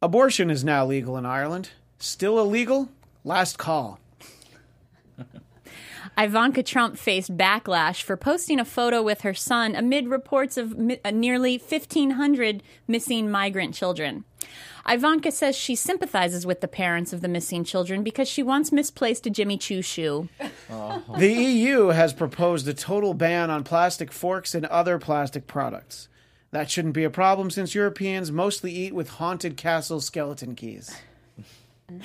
Abortion is now legal in Ireland. Still illegal? Last call. Ivanka Trump faced backlash for posting a photo with her son amid reports of mi- uh, nearly 1,500 missing migrant children. Ivanka says she sympathizes with the parents of the missing children because she once misplaced a Jimmy Choo shoe. The EU has proposed a total ban on plastic forks and other plastic products. That shouldn't be a problem since Europeans mostly eat with haunted castle skeleton keys.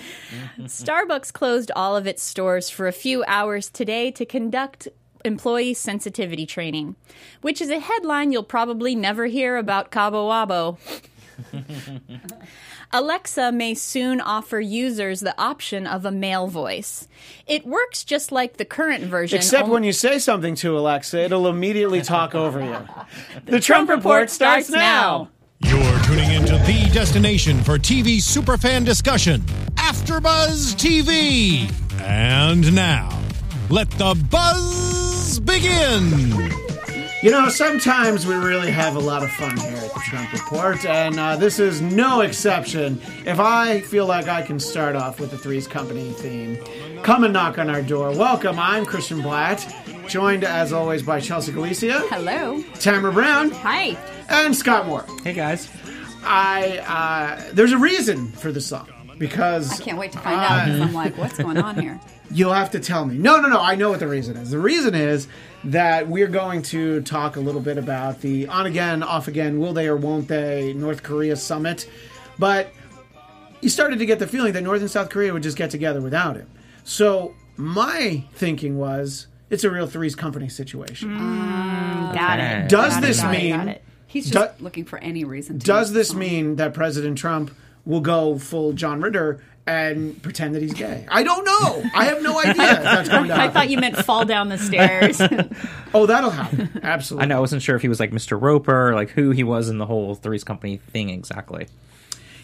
Starbucks closed all of its stores for a few hours today to conduct employee sensitivity training, which is a headline you'll probably never hear about Cabo Wabo. Alexa may soon offer users the option of a male voice. It works just like the current version. Except only- when you say something to Alexa, it'll immediately talk over you. The Trump Report starts now. You're tuning into the destination for TV superfan discussion, AfterBuzz TV. And now, let the buzz begin. You know, sometimes we really have a lot of fun here at the Trump Report, and uh, this is no exception. If I feel like I can start off with the Three's Company theme, come and knock on our door. Welcome, I'm Christian Bladt, joined as always by Chelsea Galicia, Hello. Tamra Brown, Hi. and Scott Moore. Hey guys. I uh, there's a reason for the song because I Can't wait to find out because I'm like, what's going on here? You'll have to tell me. No, no, no. I know what the reason is. The reason is that we're going to talk a little bit about the on again, off again, will they or won't they North Korea summit. But you started to get the feeling that North and South Korea would just get together without him. So my thinking was it's a real threes company situation. Mm, mm, got it. Does Got it, this got it, mean got it. He's Do- just looking for any reason. to does this mean that President Trump will go full John Ritter and pretend that he's gay? I don't know. I have no idea if that's going to I happen. thought you meant fall down the stairs. Oh, that'll happen. Absolutely. I know I wasn't sure if he was like Mr. Roper, like who he was in the whole Three's Company thing exactly.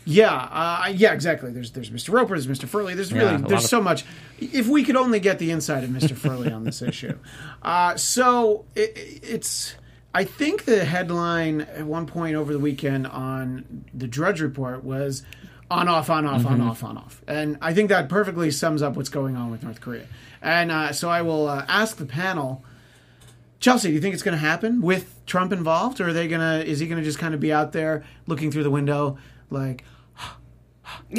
Yeah, uh, yeah, exactly. There's there's Mr. Roper, there's Mr. Furley. There's really a lot there's of- so much. If we could only get the inside of Mr. Furley on this issue, uh, so it, it's. I think the headline at one point over the weekend on the Drudge Report was on off on off on off on off, and I think that perfectly sums up what's going on with North Korea. And uh, so I will uh, ask the panel. Chelsea, do you think it's going to happen with Trump involved, or are they going to? Is he going to just kind of be out there looking through the window, like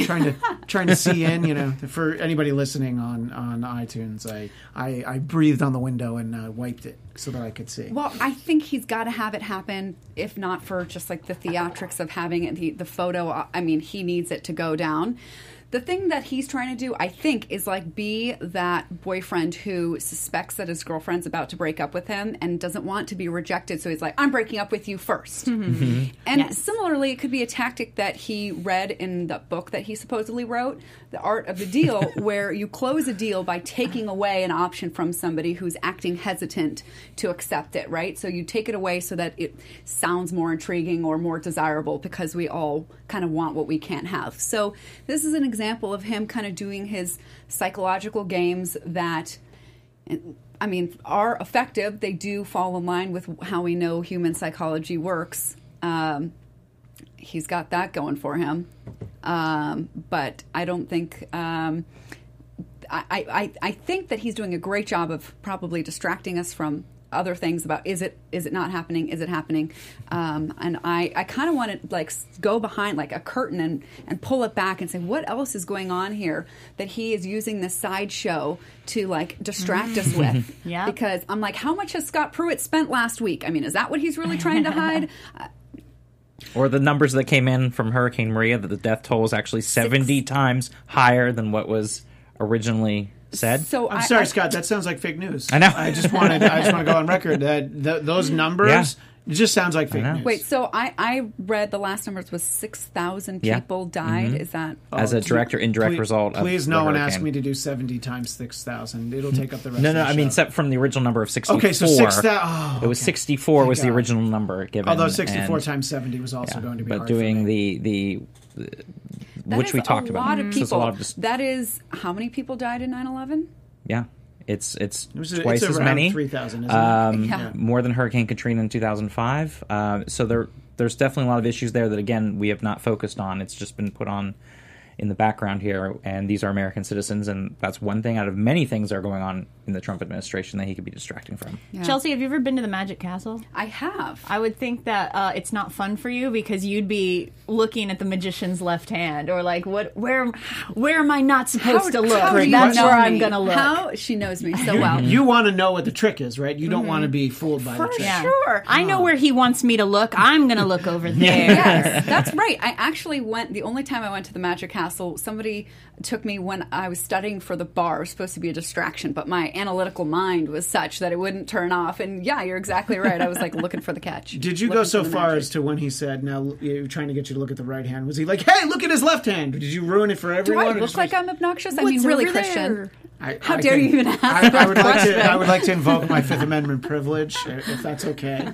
trying to trying to see in? You know, for anybody listening on on iTunes, I I, I breathed on the window and uh, wiped it so that I could see. Well, I think he's got to have it happen, if not for just like the theatrics of having it, the, the photo. I mean, he needs it to go down. The thing that he's trying to do, I think, is like be that boyfriend who suspects that his girlfriend's about to break up with him and doesn't want to be rejected. So he's like, I'm breaking up with you 1st mm-hmm. mm-hmm. And Yes. similarly, it could be a tactic that he read in the book that he supposedly wrote, The Art of the Deal, where you close a deal by taking away an option from somebody who's acting hesitant to accept it, right? So you take it away so that it sounds more intriguing or more desirable because we all kind of want what we can't have. So this is an example of him kind of doing his psychological games that I mean, are effective. They do fall in line with how we know human psychology works. Um, he's got that going for him. Um, but I don't think. Um, I, I, I think that he's doing a great job of probably distracting us from other things about is it is it not happening? Is it happening? Um, and I, I kind of want to like go behind like a curtain and, and pull it back and say what else is going on here that he is using this sideshow to like distract us with? Yeah. because I'm like how much has Scott Pruitt spent last week? I mean is that what he's really trying to hide? Uh, Or the numbers that came in from Hurricane Maria that the death toll was actually 70 times higher than what was originally said. so I'm I- sorry, I- Scott. That sounds like fake news. I know. I just wanted. I just want to go on record that th- those numbers. Yeah. It just sounds like fake news. Wait, so I, I read the last numbers was 6,000 Yeah. people died. Mm-hmm. Is that. Oh, as a direct or indirect please, result of Please, the no one hurricane. ask me to do 70 times 6,000. It'll mm-hmm. take up the rest No, of no, the I mean, except from the original number of 64. Okay, so 6,000 oh, it was okay. 64 was the original number given. Although 64 and- times 70 was also yeah, going to be But hard for doing me. the, the, that which is we talked a about. lot of So a people. lot of dis- that is how many people died in 9 11? yeah. It's it's It's a- twice it's as many. 3,000, isn't? Um, Yeah. More than Hurricane Katrina in 2005. Uh, so there there's definitely a lot of issues there that again we have not focused on. It's just been put on in the background here, and these are American citizens, and that's one thing out of many things that are going on in the Trump administration that he could be distracting from. Yeah. Chelsea, have you ever been to the Magic Castle? I have. I would think that uh, it's not fun for you because you'd be looking at the magician's left hand, or like, what? Where? Where am I not supposed to look? how do you That's know where me? I'm gonna look. How she knows me so well. You want to know what the trick is, right? You don't want to be fooled by the For trick. Yeah. sure. I know where he wants me to look. I'm gonna look over there. yes, that's right. I actually went. The only time I went to the Magic Castle, somebody took me when I was studying for the bar. It was supposed to be a distraction, but my analytical mind was such that it wouldn't turn off. And yeah, you're exactly right. I was like looking for the catch. Did you go so far magic. as to when he said, "Now you're trying to get you to look at the right hand"? Was he like, "Hey, look at his left hand"? Did you ruin it for everyone? Do? I look just like I'm obnoxious? I What's mean, really, Christian. there? I, How I dare can- you even ask I, I that would like to. I would like to invoke my Fifth Amendment privilege, if if that's okay.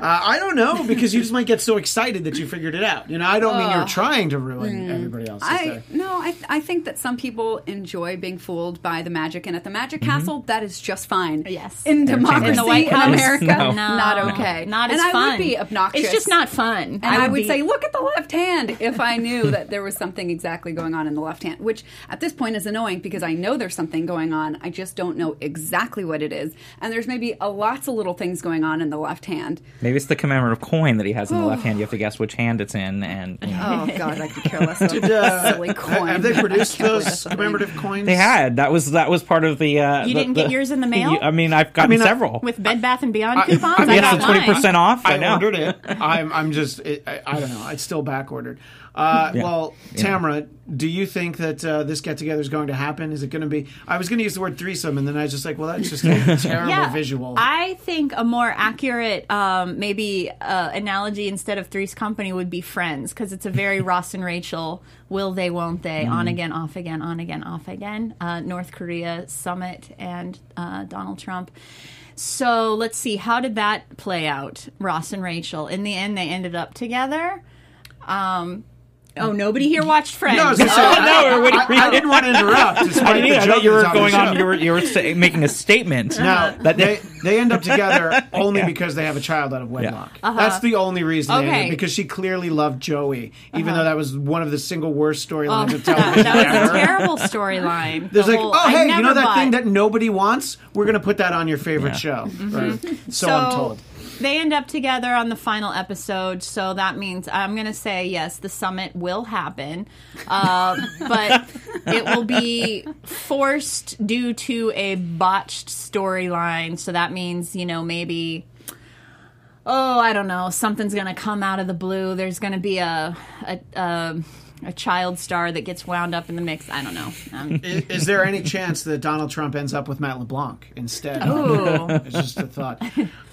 Uh, I don't know because you just might get so excited that you figured it out. You know, I don't mean you're trying to ruin everybody else's I day. no, I I think that some people enjoy being fooled by the magic, and at the Magic Mm-hmm. Castle, that is just fine. Yes. in democracy In the White in America, No. not okay, Not and as I fun. would be obnoxious. It's just not fun. And I would, be- say, look at the left hand if I knew that there was something exactly going on in the left hand, which at this point is annoying because I know there's something going on. I just don't know exactly what it is. And there's maybe a lots of little things going on in the left hand. Maybe it's the commemorative coin that he has in the left hand. You have to guess which hand it's in, and you know. Oh, God, I could care less about Did, uh, silly coin. Have they produced I can't believe those that's a thing. commemorative coins? they had that was that was part of the. Uh, You the- didn't get the- yours in the mail? I mean, I've gotten mean, several. with Bed Bath and Beyond I- coupons. I mean, got yes, twenty percent off. I, I ordered it. I'm, I'm just, it, I, I don't know. It's still back ordered. Uh, Yeah. Well, Tamra, do you think that uh, this get together is going to happen? Is it going to be? I was going to use the word threesome, and then I was just like, well, that's just a terrible visual. I think a more accurate, um, maybe uh, analogy instead of Three's Company would be Friends because it's a very Ross and Rachel. Will they? Won't they? On again, off again, on again, off again. Uh, North Korea summit and uh, Donald Trump. So let's see. How did that play out? Ross and Rachel. In the end, they ended up together. Um, oh, nobody here watched Friends. no, I was going to say, Oh, I, no, we're- I, I didn't want to interrupt. I didn't the either. I thought you were going on. show. You were you were sa- making a statement. No, that they they end up together only because they have a child out of wedlock. That's the only reason. They ended, Uh-huh. Okay. because she clearly loved Joey, even though that was one of the single worst storylines of that, television that was ever. a terrible storyline. There's The like, whole- oh hey, you know that bought- thing that nobody wants? We're gonna put that on your favorite Yeah. show. Mm-hmm. Right. So, I'm told. They end up together on the final episode, so that means I'm going to say yes, the summit will happen, uh, but it will be forced due to a botched storyline. So that means you know maybe. Oh, I don't know. Something's going to come out of the blue. There's going to be a, a a a child star that gets wound up in the mix. I don't know. Um, Is, is there any chance that Donald Trump ends up with Matt LeBlanc instead? Ooh. It's just a thought.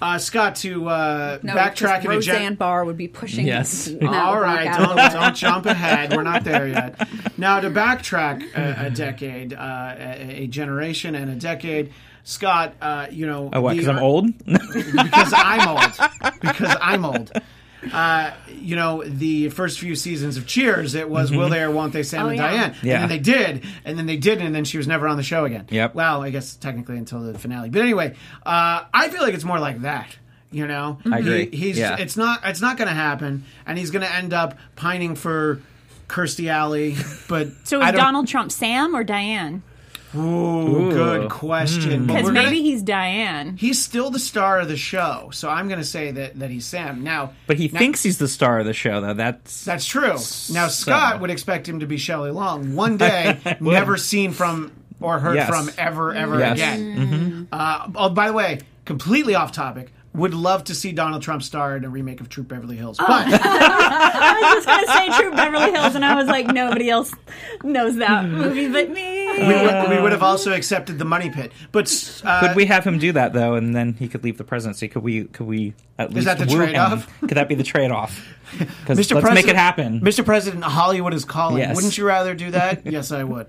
Uh, Scott, to uh, No, backtrack just in a gen- Roseanne Barr would be pushing. Yes. Matt All LeBlanc right, out don't, don't jump ahead. We're not there yet. Now, to backtrack a, a decade, uh, a, a generation, and a decade, Scott, uh, you know, Oh, what? Because I'm old. because I'm old. Because I'm old. Uh, you know, the first few seasons of Cheers, it was will they or won't they Sam Oh, and yeah. Diane. Mm-hmm. Yeah. And then they did, and then they didn't, and then she was never on the show again. Yep. Well, I guess technically until the finale. But anyway, uh, I feel like it's more like that. You know, I agree. He- he's Yeah. it's not it's not going to happen, and he's going to end up pining for Kirstie Alley. But so I is don't- Donald Trump Sam or Diane? Ooh, good question. Because we're maybe gonna- he's Diane. he's still the star of the show, so I'm going to say that that he's Sam. Now, But he now- thinks he's the star of the show, though. That's That's true. Now Scott would expect him to be Shelley Long. One day, never seen from or heard Yes. from ever, ever Yes. again. Uh, oh, by the way, completely off topic. Would love to see Donald Trump star in a remake of Troop Beverly Hills, but I was just going to say Troop Beverly Hills, and I was like, nobody else knows that movie but me. we, would, we would have also accepted the Money Pit. But uh, Could we have him do that though, and then he could leave the presidency? Could we? Could we at least that the trade-off? Could that be the trade-off? Because let's President, make it happen. Mr. President, Hollywood is calling. Yes. Wouldn't you rather do that? yes, I would.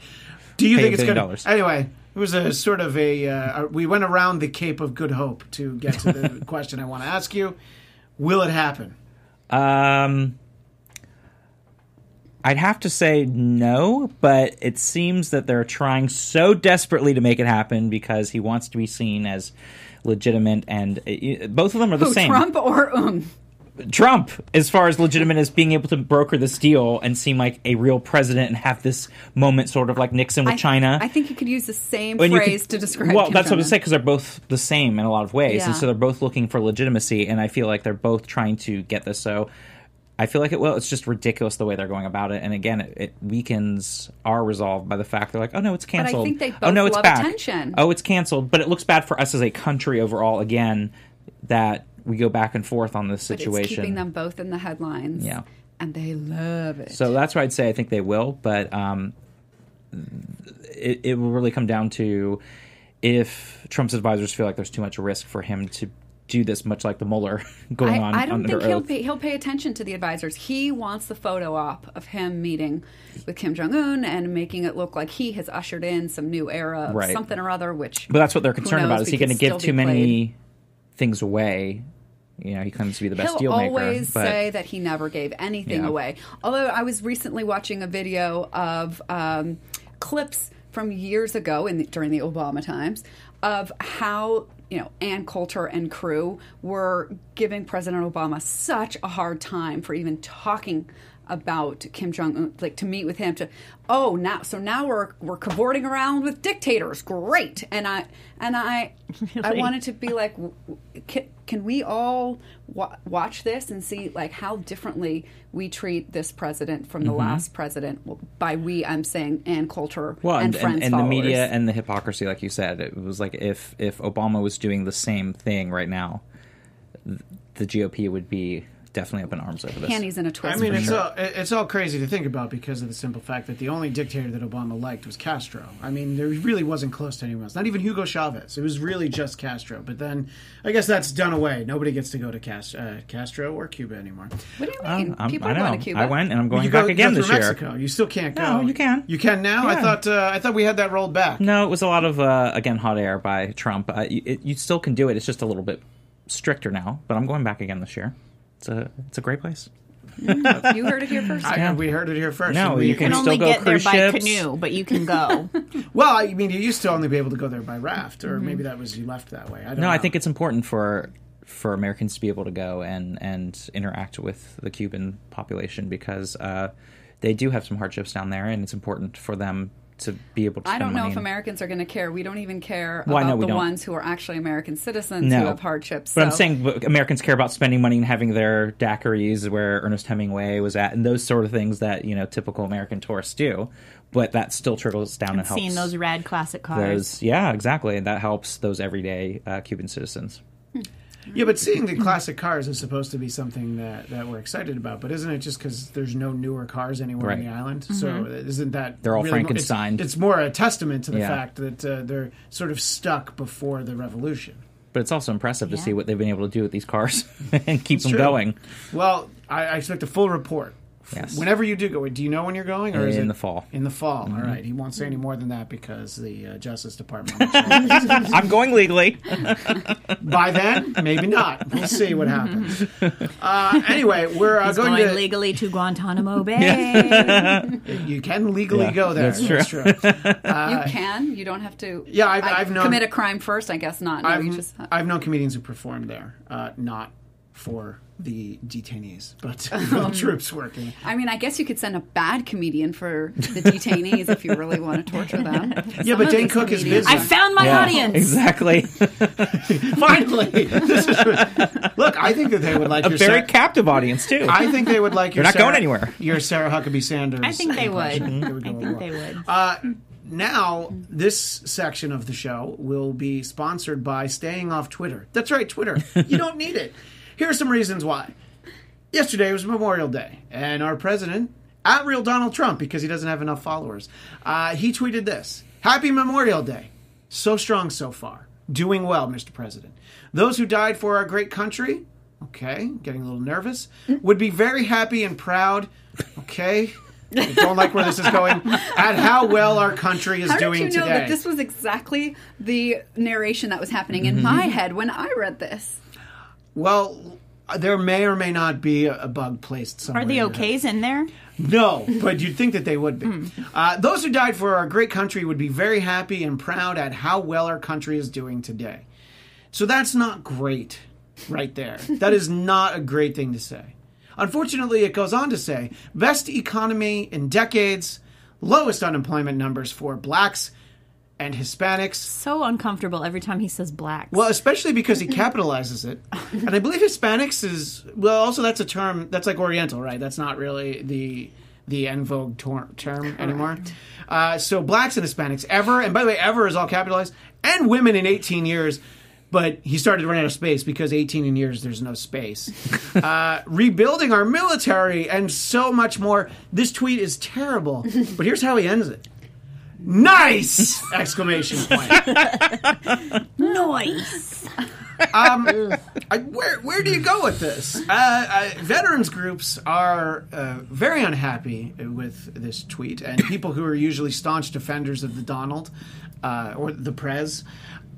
Do you Pay think a it's billion going dollars. Anyway, it was a sort of a. Uh, we went around the Cape of Good Hope to get to the question I want to ask you. Will it happen? Um, I'd have to say no, but it seems that they're trying so desperately to make it happen because he wants to be seen as legitimate, and uh, both of them are the Who, same. Trump or um? Trump, as far as legitimate as being able to broker this deal and seem like a real president and have this moment, sort of like Nixon with I, China. I think you could use the same When phrase could- to describe. Well, Kim that's what I Jong-un. say because they're both the same in a lot of ways, Yeah. and so they're both looking for legitimacy, and I feel like they're both trying to get this. So I feel like it will. It's just ridiculous the way they're going about it, and again, it, it weakens our resolve by the fact they're like, oh no, it's canceled." I canceled. think they oh both no, it's back. attention. Oh, it's canceled, but it looks bad for us as a country overall. Again, that we go back and forth on this But situation. It's keeping them both in the headlines. Yeah. and they love it. So that's why I'd say I think they will, but um, it, it will really come down to if Trump's advisors feel like there's too much risk for him to do this, much like the Mueller going I, on I don't think he'll pay, he'll pay attention to the advisors. He wants the photo op of him meeting with Kim Jong Un and making it look like he has ushered in some new era of Right. something or other. Which, but that's what they're concerned knows, about. Is he going to give too many played. Things away? You know, he claims to be the best He'll deal maker. always but say that he never gave anything Yeah. away. Although I was recently watching a video of um, clips from years ago in the, during the Obama times of how you know Ann Coulter and crew were giving President Obama such a hard time for even talking about Kim Jong Un, like to meet with him. To oh now, so now we're we're cavorting around with dictators. Great, and I and I I wanted to be like, can, can we all wa- watch this and see like how differently we treat this president from the mm-hmm. last president? Well, by we, I'm saying Ann Coulter well, and, and, friends and, and the media and the hypocrisy, like you said, it was like if if Obama was doing the same thing right now, the GOP would be definitely up in arms over this. panties in a twist. I mean, it's sure. all it's all crazy to think about because of the simple fact that the only dictator that Obama liked was Castro. I mean, there really wasn't close to anyone else. Not even Hugo Chavez. It was really just Castro. But then, I guess that's done away. Nobody gets to go to Cast- uh, Castro or Cuba anymore. what do you Um, mean? I'm- People I are going to Cuba. I went and I'm going you back go, again go this through year. Mexico. You still can't go. No, you can. You can now. I thought uh, I thought we had that rolled back. No, it was a lot of uh, again hot air by Trump. Uh, you, it, you still can do it. It's just a little bit stricter now. But I'm going back again this year. It's a it's a great place. you heard it here first. I, Yeah. We heard it here first. No, we- you can can still only go get there by ships. canoe, but you can go. Well, I mean, you used to only be able to go there by raft, or maybe that was you left that way. I don't No, know. I think it's important for for Americans to be able to go and and interact with the Cuban population because uh, they do have some hardships down there, and it's important for them to be able to. I don't know money if and- Americans are going to care. We don't even care Well, I know about the don't. ones who are actually American citizens No. who have hardships. But I'm saying Americans care about spending money and having their daiquiris where Ernest Hemingway was at, and those sort of things that you know typical American tourists do. But that still trickles down and helps Seeing those red classic cars. those. Yeah, exactly. And that helps those everyday uh, Cuban citizens. Yeah, but seeing the classic cars is supposed to be something that, that we're excited about. But isn't it just because there's no newer cars anywhere on the island? So isn't that They're all really more- It's, it's more a testament to the Yeah. fact that uh, they're sort of stuck before the revolution. But it's also impressive to Yeah. see what they've been able to do with these cars and keep them true. going. Well, I, I expect a full report. Yes. Whenever you do go, do you know when you're going, or is it In it the fall. In the fall. Mm-hmm. All right. He won't say any more than that because the uh, Justice Department. I'm going legally. By then, maybe not. We'll see what happens. Uh, anyway, we're uh, He's going, going, to. legally to Guantanamo Bay. You can legally Yeah, go there. that's true. you can. You don't have to. yeah, I've- I- I've known- commit a crime first. I guess not. No, I've, you just. I've known comedians who performed there, uh, not for the detainees, but Um, the troops working. I mean, I guess you could send a bad comedian for the detainees if you really want to torture them. Yeah, but Dane Cook is busy. I found my Yeah, audience. Exactly. Finally, this is, look. I think that they would like A your very Sarah- captive audience too. I think they would like your. not Sarah, going anywhere. Your Sarah Huckabee Sanders. I think they would. impression. It would I think they would. Uh, now, this section of the show will be sponsored by staying off Twitter. That's right, Twitter. You don't need it. Here are some reasons why. Yesterday was Memorial Day, and our president, at real Donald Trump, because he doesn't have enough followers, uh, he tweeted this Happy Memorial Day. So strong so far. Doing well, Mr. President. Those who died for our great country, okay, getting a little nervous, would be very happy and proud, okay. I don't like where this is going. At how well our country is How doing did you know today. that this was exactly the narration that was happening Mm-hmm. in my head when I read this? Well, there may or may not be a bug placed somewhere. Are the in your head. okays in there? No, but you'd think that they would be. Uh, those who died for our great country would be very happy and proud at how well our country is doing today. So that's not great, right there. that is not a great thing to say. Unfortunately, it goes on to say best economy in decades, lowest unemployment numbers for blacks and Hispanics. So uncomfortable every time he says blacks. Well, especially because he capitalizes it. And I believe Hispanics is well. Also, that's a term that's like Oriental, right? That's not really the the en vogue tor- term anymore. Uh, so blacks and Hispanics ever, and by the way, ever is all capitalized, and women in 18 years. But he started running out of space because 18 in years there's no space. uh, rebuilding our military and so much more. This tweet is terrible, but here's how he ends it. Nice! Exclamation point. noise. I, where where do you go with this? Uh, uh, veterans groups are uh, very unhappy with this tweet, and people who are usually staunch defenders of the Donald uh, or the Prez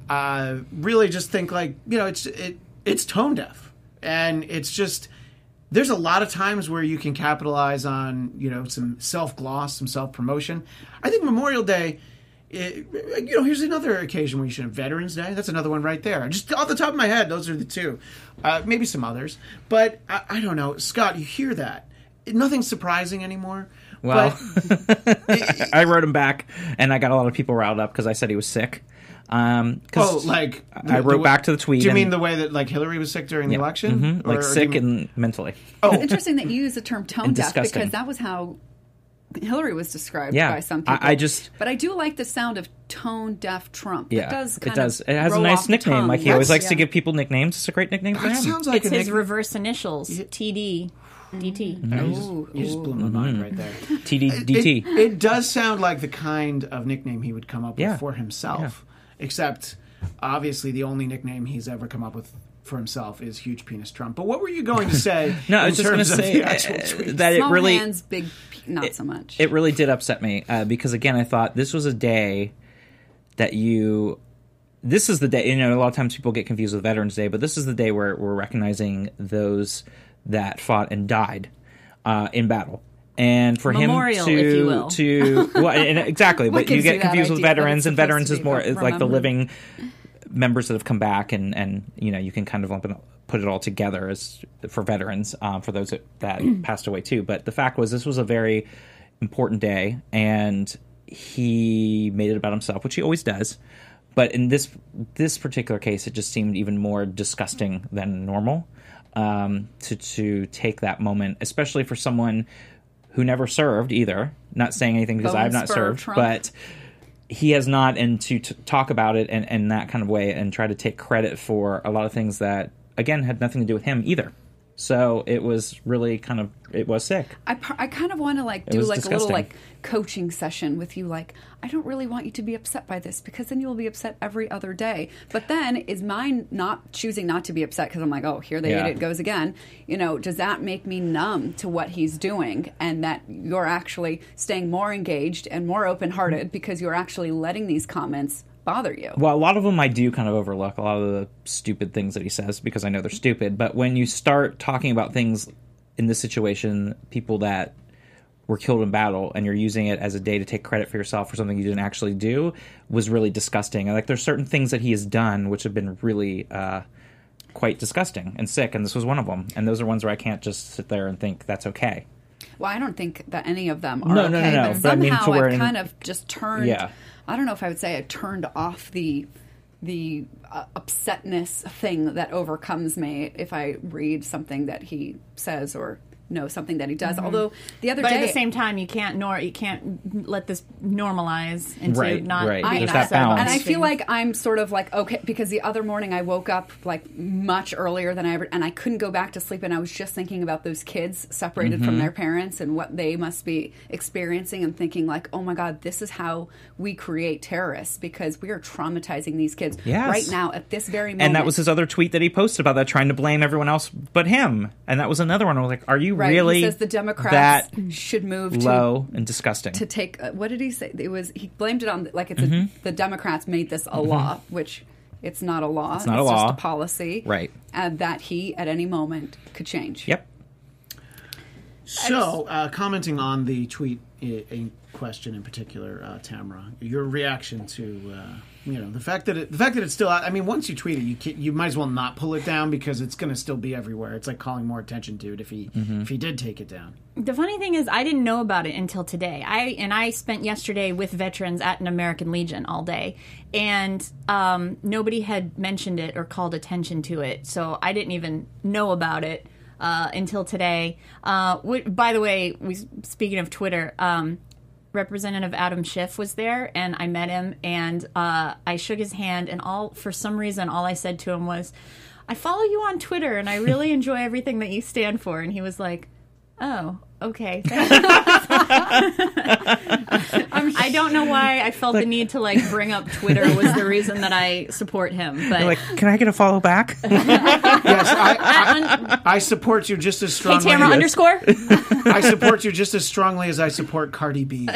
uh, really just think like you know it's it it's tone deaf, and it's just there's a lot of times where you can capitalize on you know some self gloss, some self promotion. I think Memorial Day. It, you know, here's another occasion where you should have Veterans Day. That's another one right there. Just off the top of my head, those are the two. Uh, maybe some others, but I, I don't know. Scott, you hear that? Nothing's surprising anymore. Well, but, I wrote him back, and I got a lot of people riled up because I said he was sick. Um, 'cause oh, like I wrote back to the tweet. Do you and- mean the way that like Hillary was sick during the election, Mhm, like Or- or sick you- and mentally? oh, Interesting that you use the term tone deaf because that was how Hillary was described Yeah, by some people. I just- but I do like the sound of tone deaf Trump. Yeah, it does. it Kind does. Of It has a nice nickname. tongue. Like he always That's- likes to give people nicknames. It's a great nickname for that him. sounds like it's a his nick- reverse initials. TD. DT. Oh, you, just, you just blew my mind right there. TD It, DT. it does sound like the kind of nickname he would come up with for himself. Except, obviously, the only nickname he's ever come up with for himself is Huge Penis Trump. But what were you going to say No, I in was just going to terms of say uh, tweet? that it really hands, big, pe- not so much. it really did upset me uh, because again I thought this was a day that you this is the day you know a lot of times people get confused with Veterans Day but this is the day where we're recognizing those that fought and died uh, in battle and for Memorial, him to if you will. to well, and exactly but you gives you get confused with veterans and veterans is more re- like the living members that have come back and and you know you can kind of lump it, put it all together as for veterans um, for those that, that passed away too. But the fact was this was a very important day and he made it about himself which he always does. But in this this particular case it just seemed even more disgusting than normal um, to to take that moment especially for someone who never served either not saying anything because i've not served Trump. but he has not and to t- talk about it in, in that kind of way and try to take credit for a lot of things that again had nothing to do with him either so it was really kind of it was sick. I, par- I kind of want to like do like a little like coaching session with you like I don't really want you to be upset by this because then you'll be upset every other day. But then is mine not choosing not to be upset because I'm like oh here the Yeah. idiot goes again. You know does that make me numb to what he's doing and that you're actually staying more engaged and more open-hearted mm-hmm. because you're actually letting these comments bother you well a lot of them i do kind of overlook a lot of the stupid things that he says because i know they're stupid but when you start talking about things in this situation people that were killed in battle and you're using it as a day to take credit for yourself for something you didn't actually do was really disgusting And, like there's certain things that he has done which have been really uh, quite disgusting and sick and this was one of them and those are ones where i can't just sit there and think that's okay Well, I don't think that any of them are No, no, okay, no, no, but but I mean, somehow to where I've in- kind of just turned. Yeah. I don't know if I would say I turned off the the uh, upsetness thing that overcomes me if I read something that he says or know something that he does. Although the other But day, at the same time, you can't nor you can't let this normalize into Right, not right. being There's that upset balance. and I feel like I'm sort of like okay because the other morning I woke up like much earlier than I ever and I couldn't go back to sleep and I was just thinking about those kids separated Mm-hmm. from their parents and what they must be experiencing and thinking like oh my god this is how we create terrorists because we are traumatizing these kids Yes. right now at this very moment and that was his other tweet that he posted about that trying to blame everyone else but him and that was another one i was like are you right really he says the Democrats that should move to low and disgusting to take uh, what did he say it was he blamed it on like it's Mm-hmm. a, the democrats made this a law which it's not a law it's not a law. just a policy Right. and that he at any moment could change yep So, uh, commenting on the tweet in question in particular, uh, Tamra, your reaction to uh, you know the fact that it, the fact that it's still out. I mean, once you tweet it, you can, you might as well not pull it down because it's going to still be everywhere. It's like calling more attention to it if he if he did take it down. The funny thing is, I didn't know about it until today. I and I spent yesterday with veterans at an American Legion all day, and um, nobody had mentioned it or called attention to it, so I didn't even know about it uh, until today. Uh, wh- by the way, we speaking of Twitter. Um, Representative Adam Schiff was there, and I met him, and uh, I shook his hand, and all for some reason, all I said to him was, "I follow you on Twitter, and I really enjoy everything that you stand for." And he was like, "Oh, okay." I don't know why I felt the need to like bring up Twitter was the reason that I support him, but Like, can I get a follow back? Yes, I, I, I support you just as strongly. hey. Tamra as- underscore. I support you just as strongly as I support Cardi B.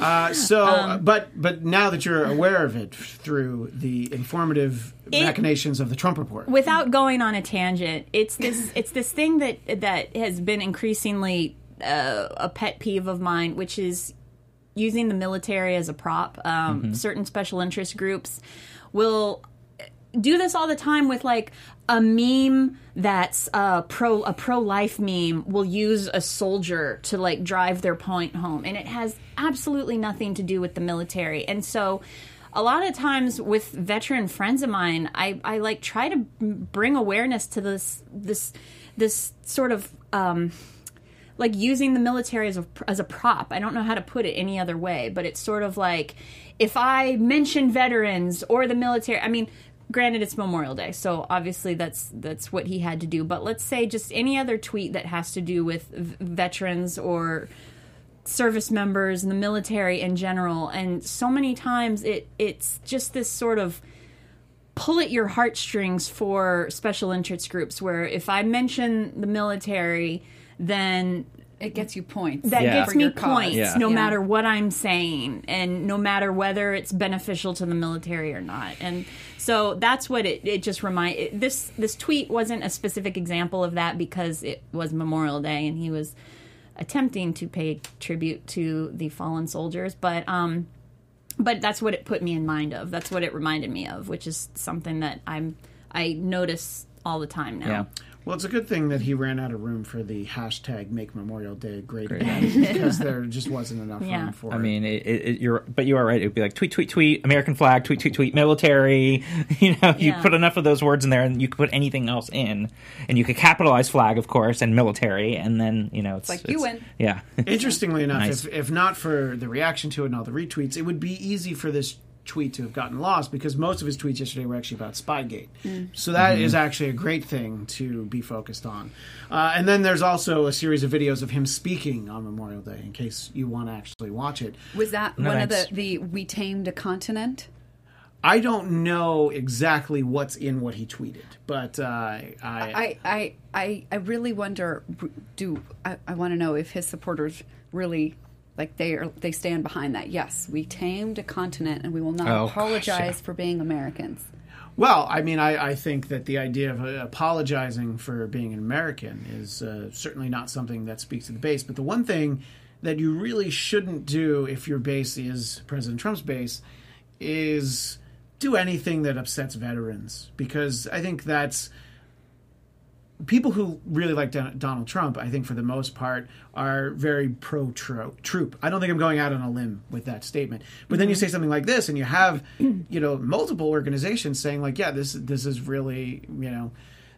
uh, so, Um, but but now that you're aware of it through the informative It- machinations of the Trump report, without going on a tangent, it's this it's this thing that that has been increasingly uh, a pet peeve of mine, which is using the military as a prop. Um, Certain special interest groups will do this all the time with like a meme that's a pro a pro life meme will use a soldier to like drive their point home and it has absolutely nothing to do with the military and so a lot of times with veteran friends of mine i i like try to bring awareness to this this this sort of um like using the military as a as a prop. I don't know how to put it any other way, but it's sort of like if I mention veterans or the military. I mean, granted it's Memorial Day, so obviously that's that's what he had to do. But let's say just any other tweet that has to do with v- veterans or service members and the military in general, and so many times it it's just this sort of pull at your heartstrings for special interest groups where if I mention the military, then It gets you points. that Yeah. gets me points Yeah. no Yeah. matter what I'm saying and no matter whether it's beneficial to the military or not. And so that's what it, it just remind it, this this tweet wasn't a specific example of that because it was Memorial Day and he was attempting to pay tribute to the fallen soldiers, but um but that's what it put me in mind of. That's what it reminded me of, which is something that I'm I notice all the time now. Yeah. Well, it's a good thing that he ran out of room for the hashtag Make Memorial Day Great Again because there just wasn't enough Yeah. room for. It. I it. mean, it, it, it- you're, but you are right. It'd be like tweet, tweet, tweet, American flag, tweet, tweet, tweet, military. You know, you put enough of those words in there, and you could put anything else in, and you could capitalize flag, of course, and military, and then you know, it's, like, you win. Yeah, Interestingly enough, Nice. if, if not for the reaction to it and all the retweets, it would be easy for this tweet to have gotten lost because most of his tweets yesterday were actually about Spygate. So that is actually a great thing to be focused on. Uh, and then there's also a series of videos of him speaking on Memorial Day in case you want to actually watch it. Was that No, one of the, the We Tamed a Continent? I don't know exactly what's in what he tweeted, but uh, I, I, I, I, I really wonder. Do I, I want to know if his supporters really like they are they stand behind that? Yes, we tamed a continent, and we will not Oh, gosh, apologize yeah. for being Americans. Well, I mean, I, I think that the idea of uh, apologizing for being an American is uh, certainly not something that speaks to the base. But the one thing that you really shouldn't do if your base is President Trump's base is do anything that upsets veterans because I think that's people who really like Don- Donald Trump, I think for the most part, are very pro troop. I don't think I'm going out on a limb with that statement. But then you mm-hmm. say something like this, and you have, you know, multiple organizations saying like, yeah, this this is really, you know,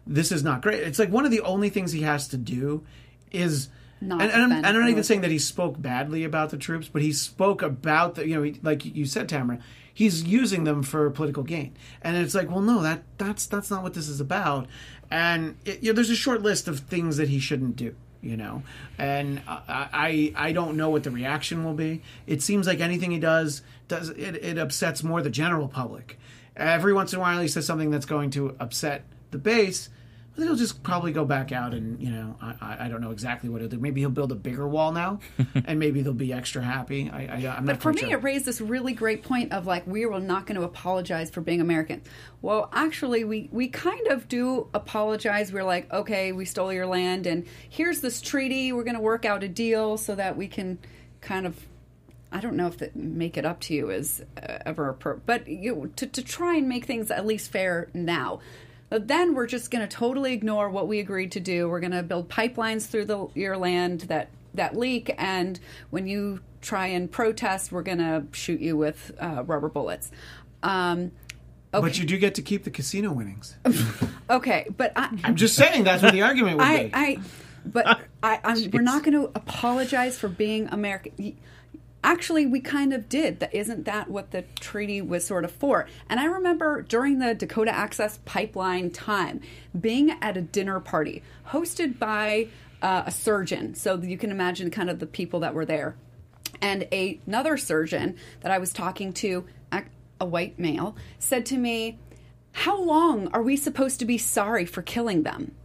this is not great. It's like one of the only things he has to do is. Not and, and I'm, and I'm not even saying that he spoke badly about the troops, but he spoke about the, you know, he, like you said, Tamra, he's using them for political gain, and it's like, well, no, that that's that's not what this is about. And it, you know, there's a short list of things that he shouldn't do, you know, and I I, I don't know what the reaction will be. It seems like anything he does does it, it upsets more the general public. Every once in a while, he says something that's going to upset the base, then he'll just probably go back out and you know I, I, I don't know exactly what he'll do. Maybe he'll build a bigger wall now, and maybe they'll be extra happy. I, I, I'm not But for me, sure. it raised this really great point of like we were not going to apologize for being American. Well, actually, we we kind of do apologize. We're like, okay, we stole your land, and here's this treaty. We're going to work out a deal so that we can kind of. I don't know if that make it up to you is uh, ever, appro- but you, to to try and make things at least fair now. But then we're just going to totally ignore what we agreed to do. We're going to build pipelines through the, your land that that leak, and when you try and protest, we're going to shoot you with uh, rubber bullets. Um, But you do get to keep the casino winnings. okay, but I, I'm just saying that's what the argument would I, be. I, but I, I'm, we're not going to apologize for being American. Actually, we kind of did. That isn't that what the treaty was sort of for? And I remember during the Dakota Access Pipeline time, being at a dinner party hosted by uh, a surgeon. So you can imagine kind of the people that were there, and a, another surgeon that I was talking to, a, a white male, said to me, "How long are we supposed to be sorry for killing them?"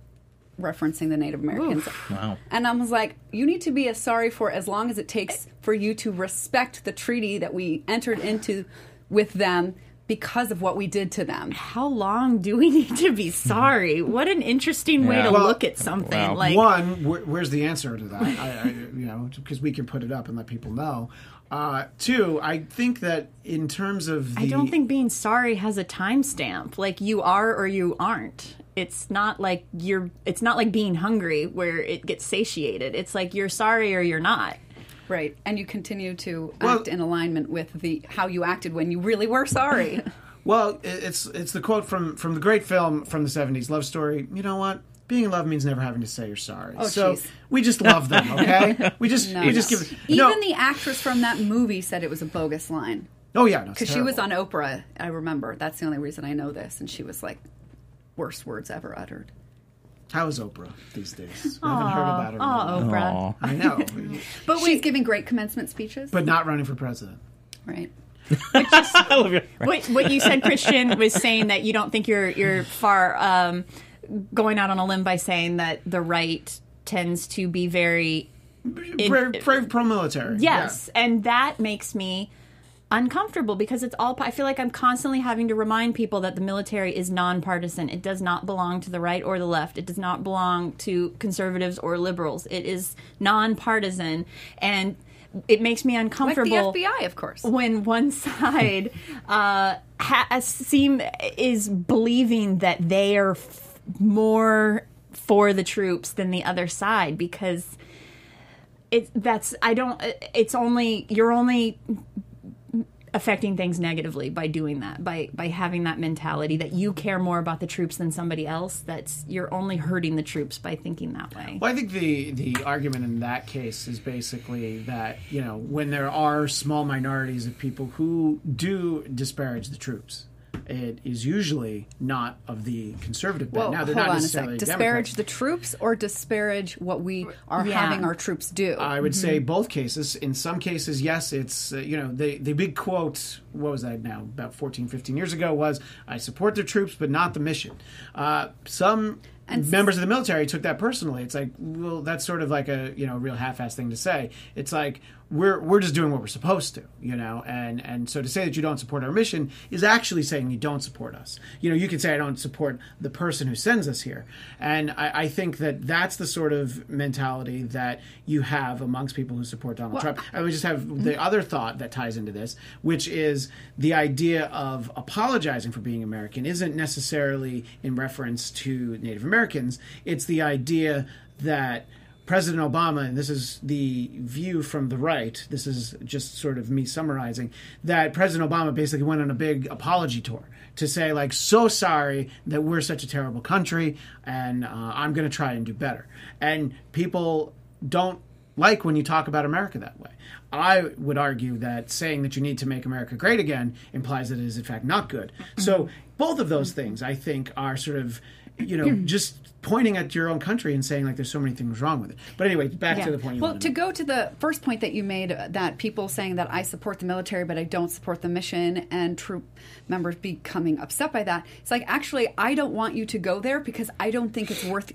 Referencing the Native Americans. Wow. And I was like, you need to be as sorry for as long as it takes for you to respect the treaty that we entered into with them because of what we did to them. How long do we need to be sorry? What an interesting way to Well, look at something. wow. Like One, where, where's the answer to that? I, I, you know, because we can put it up and let people know. Uh, two, I think that in terms of the, I don't think being sorry has a timestamp. Like you are or you aren't. It's not like you're. It's not like being hungry where it gets satiated. It's like you're sorry or you're not. Right. And you continue to Well- act in alignment with the how you acted when you really were sorry. Well, it's it's the quote from from the great film from the '70s, Love Story. You know what? Being in love means never having to say you're sorry. Oh, so jeez. we just love them, okay? We just No, we just no. give it. Even no. the actress from that movie said it was a bogus line. oh yeah, no, Because because she was on Oprah, I remember. That's the only reason I know this. And she was like, worst words ever uttered. How is Oprah these days? I haven't heard about her. in a. Oh, Oprah. Aw. I know, But she's giving great commencement speeches. but not running for president. right. what, what you said, Christian, was saying that you don't think you're you're far um, going out on a limb by saying that the right tends to be very Brave, brave pro-military. yes, and that makes me uncomfortable because it's all I feel like I'm constantly having to remind people that the military is nonpartisan. It does not belong to the right or the left. It does not belong to conservatives or liberals. It is nonpartisan and it makes me Like uncomfortable the FBI, of course. when one side uh, has seem is believing that they are f- more for the troops than the other side because it that's I don't it's only you're only affecting things negatively by doing that by by having that mentality that you care more about the troops than somebody else that's you're only hurting the troops by thinking that way. Well, I think the the argument in that case is basically that you know when there are small minorities of people who do disparage the troops, it is usually not of the conservative bent. Well, now they're hold not on a necessarily sec. Disparage Democrats. the troops or disparage what we are Yeah. having our troops do? I would say both cases. In some cases, yes, it's, uh, you know, the, the big quote, what was that now, about 14, 15 years ago, was, I support the troops, but not the mission. Uh, some members of the military took that personally. It's like, well, that's sort of like a, you know, real half-ass thing to say. It's like, we're, we're just doing what we're supposed to, you know, and, and so to say that you don't support our mission is actually saying you don't support us. You know, you can say I don't support the person who sends us here. And I, I think that that's the sort of mentality that you have amongst people who support Donald Trump. I would just have the mm-hmm. other thought that ties into this, which is the idea of apologizing for being American isn't necessarily in reference to Native Americans. It's the idea that President Obama, and this is the view from the right, this is just sort of me summarizing, that President Obama basically went on a big apology tour to say, like, so sorry that we're such a terrible country, and uh, I'm going to try and do better. And people don't like when you talk about America that way. I would argue that saying that you need to make America great again implies that it is, in fact, not good. So, both of those things, I think, are sort of you know, just pointing at your own country and saying like there's so many things wrong with it. But anyway, back Yeah. to the point. You Well, wanted to go to the first point that you made, uh, that people saying that I support the military but I don't support the mission, and troop members becoming upset by that, it's like actually I don't want you to go there because I don't think it's worth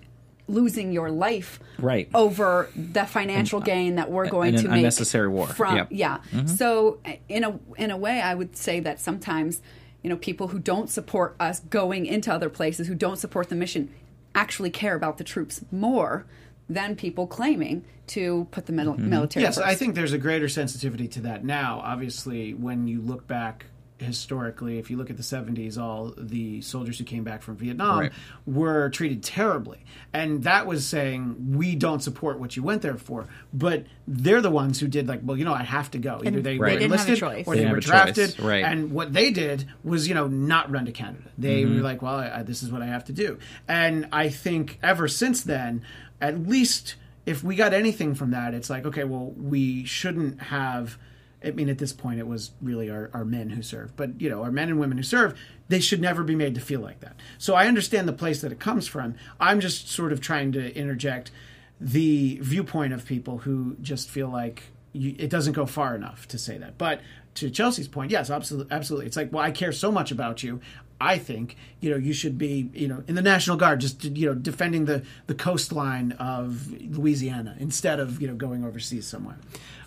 losing your life Right. over the financial gain that we're going to make unnecessary war. from Yep. yeah so uh, in a in a way i would say that sometimes you know people who don't support us going into other places who don't support the mission actually care about the troops more than people claiming to put the mil- mm-hmm. military Yes, first. I think there's a greater sensitivity to that now. Obviously, when you look back historically, if you look at the 70s, all the soldiers who came back from Vietnam Right. were treated terribly. And that was saying, we don't support what you went there for. But they're the ones who did, like, well, you know, I have to go. Either they Right. were They didn't have a enlisted choice. or They they, were have a choice, drafted. right. And what they did was, you know, not run to Canada. They Mm-hmm. were like, well, I, this is what I have to do. And I think ever since then, at least if we got anything from that, it's like, okay, well, we shouldn't have. I mean, at this point, it was really our, our men who served, but you know, our men and women who serve, they should never be made to feel like that. So I understand the place that it comes from. I'm just sort of trying to interject the viewpoint of people who just feel like you, it doesn't go far enough to say that. But to Chelsea's point, yes, absolutely, absolutely. It's like, well, I care so much about you. I think you know you should be you know in the National Guard, just you know defending the the coastline of Louisiana instead of you know going overseas somewhere.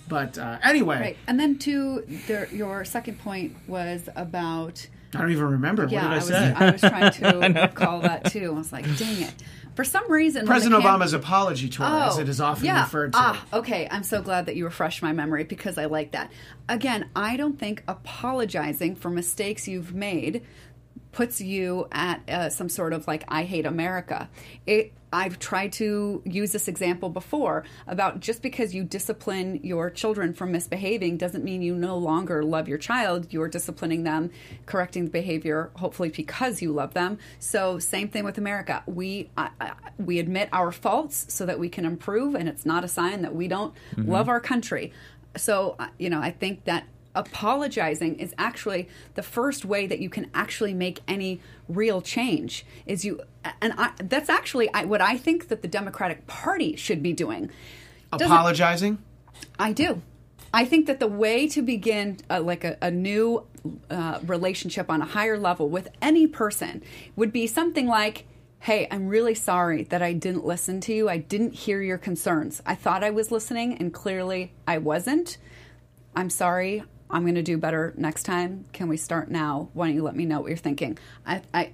But uh, anyway, right and then to the, your second point was about I don't even remember yeah what I, did I, was, say. I was trying to recall that too i was like dang it for some reason President cam- Obama's apology tour, as it is often Oh, yeah. referred to. Ah, okay. I'm so glad that you refreshed my memory because I like that. Again, I don't think apologizing for mistakes you've made puts you at uh, some sort of like I hate America. It I've tried to use this example before about just because you discipline your children for misbehaving doesn't mean you no longer love your child. You're disciplining them, correcting the behavior, hopefully because you love them. So same thing with America. We I, we admit our faults so that we can improve, and it's not a sign that we don't love our country. So uh, you know, I think that apologizing is actually the first way that you can actually make any real change is you and I, that's actually what i think that the democratic party should be doing. Doesn't- Apologizing. i do. I think that the way to begin uh, like a, a new uh, relationship on a higher level with any person would be something like hey i'm really sorry that i didn't listen to you. I didn't hear your concerns. I thought i was listening and clearly i wasn't. I'm sorry. I'm going to do better next time. Can we start now? Why don't you let me know what you're thinking? I I,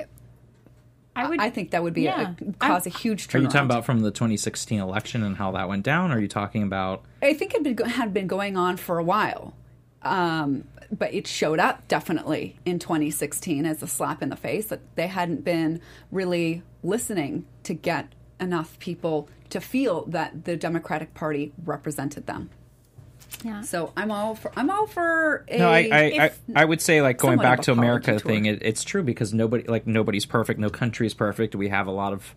I would. I think that would be yeah. a, cause a huge Are you talking about from the 2016 election and how that went down? Or are you talking about I think it had been, had been going on for a while, um, but it showed up definitely in 2016 as a slap in the face that they hadn't been really listening to get enough people to feel that the Democratic Party represented them. Yeah. So I'm all for I'm all for a No, I I, if- I I would say like going back to America tour. thing. It, it's true because nobody like nobody's perfect. No country is perfect. We have a lot of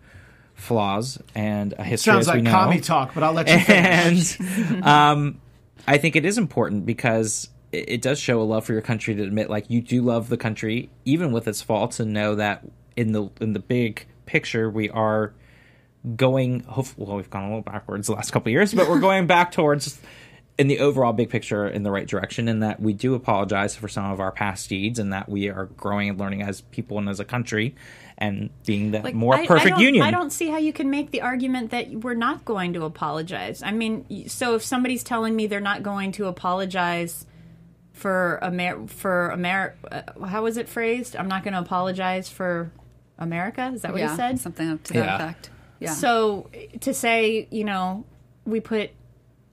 flaws and a history. Sounds as we like know. commie talk, but I'll let you finish. and um, I think it is important because it, it does show a love for your country to admit like you do love the country even with its faults and know that in the in the big picture we are going hopefully well we've gone a little backwards the last couple of years but we're going back towards in the overall big picture in the right direction in that we do apologize for some of our past deeds and that we are growing and learning as people and as a country and being the Like, more I- I perfect don't- union I don't see how you can make the argument that we're not going to apologize. I mean, so if somebody's telling me they're not going to apologize for Amer for Amer, uh, how was it phrased? I'm not going to apologize for America. Is that what yeah, he said? something up to that Yeah. effect. Yeah. So to say, you know, we put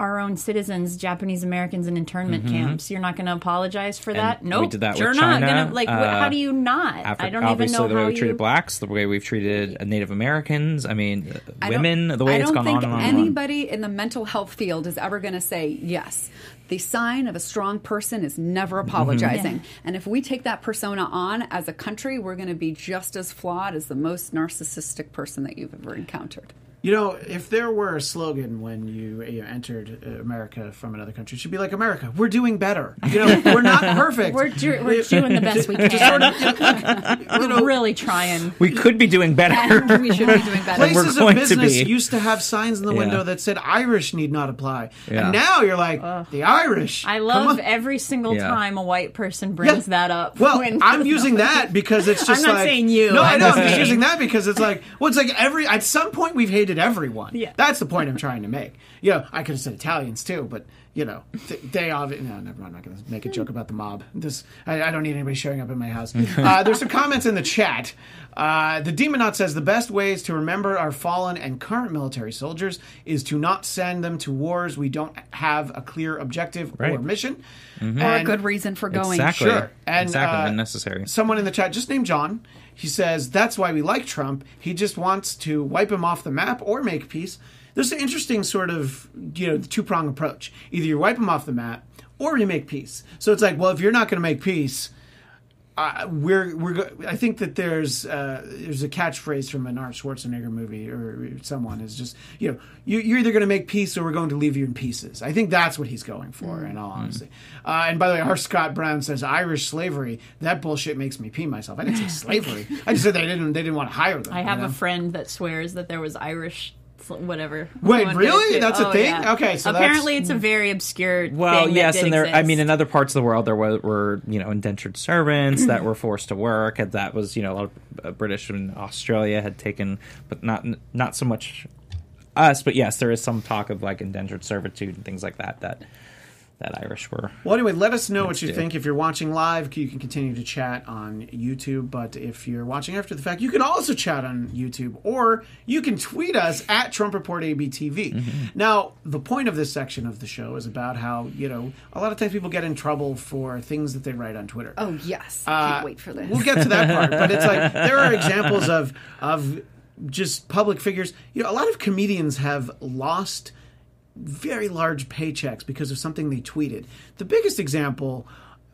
our own citizens, Japanese Americans, in internment camps, you're not going to apologize for that? Mm-hmm. we Nope. did that you're not China, gonna like. uh, how do you not? Afri- I don't even obviously know the way how we've treated you. blacks, the way we've treated Native Americans. I mean, uh, I women, the way I it's don't gone think on and on. and on. anybody in the mental health field is ever going to say yes. The sign of a strong person is never Mm-hmm. apologizing. And if we take that persona on as a country, we're going to be just as flawed as the most narcissistic person that you've ever encountered. You know, if there were a slogan when you, you know, entered uh, America from another country, it should be like America. We're doing better. You know, we're not perfect. We're, do- we're doing the best we can. we're really trying. We could be doing better. we should be doing better. Places of going to business be. used to have signs in the Yeah. window that said Irish need not apply. Yeah. And now you're like, the Irish. I love every single Yeah. time a white person brings Yeah. that up. Well, when- I'm using that because it's just like. I'm not like saying you. No, I I'm know. I'm just just using that because it's like well, it's like every at some point we've hated everyone. Yeah. that's the point I'm trying to make. You know, I could have said Italians too, but you know, th- they obviously no, never mind. I'm not going to make a joke about the mob. This I, I don't need anybody showing up in my house. uh, there's some comments in the chat. Uh, the Demonaut says the best ways to remember our fallen and current military soldiers is to not send them to wars we don't have a clear objective or Right. mission. or a good reason for going. Exactly. Sure. And, exactly. uh, unnecessary. someone in the chat, just named John, he says that's why we like Trump. He just wants to wipe him off the map or make peace. There's an interesting sort of you know two prong approach. Either you wipe him off the map or you make peace. So it's like, well, if you're not going to make peace, uh, we're we're. Go- I think that there's uh, there's a catchphrase from an Art Schwarzenegger movie or someone is just you know you, you're either going to make peace or we're going to leave you in pieces. I think that's what he's going for. In all honesty, uh, and by the way, our Scott Brown says Irish slavery. That bullshit makes me pee myself. I didn't say slavery. I just said they didn't they didn't want to hire them. I you have know? a friend that swears that there was Irish, whatever. Wait, really? That's a Oh, thing? yeah. Okay, so apparently that's- it's a very obscure. Well, thing yes, that did and there. I mean, in other parts of the world, there were, were you know indentured servants that were forced to work, and that was you know a lot of uh, British and Australia had taken, but not not so much us. But yes, there is some talk of like indentured servitude and things like that that that Irish were. Well, anyway, let us know what you do. think. If you're watching live, you can continue to chat on YouTube. But if you're watching after the fact, you can also chat on YouTube, or you can tweet us at Trump Report ABTV. Mm-hmm. Now, the point of this section of the show is about how you know a lot of times people get in trouble for things that they write on Twitter. Oh yes, Uh, can't wait for this. We'll get to that part, but it's like there are examples of of just public figures. You know, a lot of comedians have lost very large paychecks because of something they tweeted. The biggest example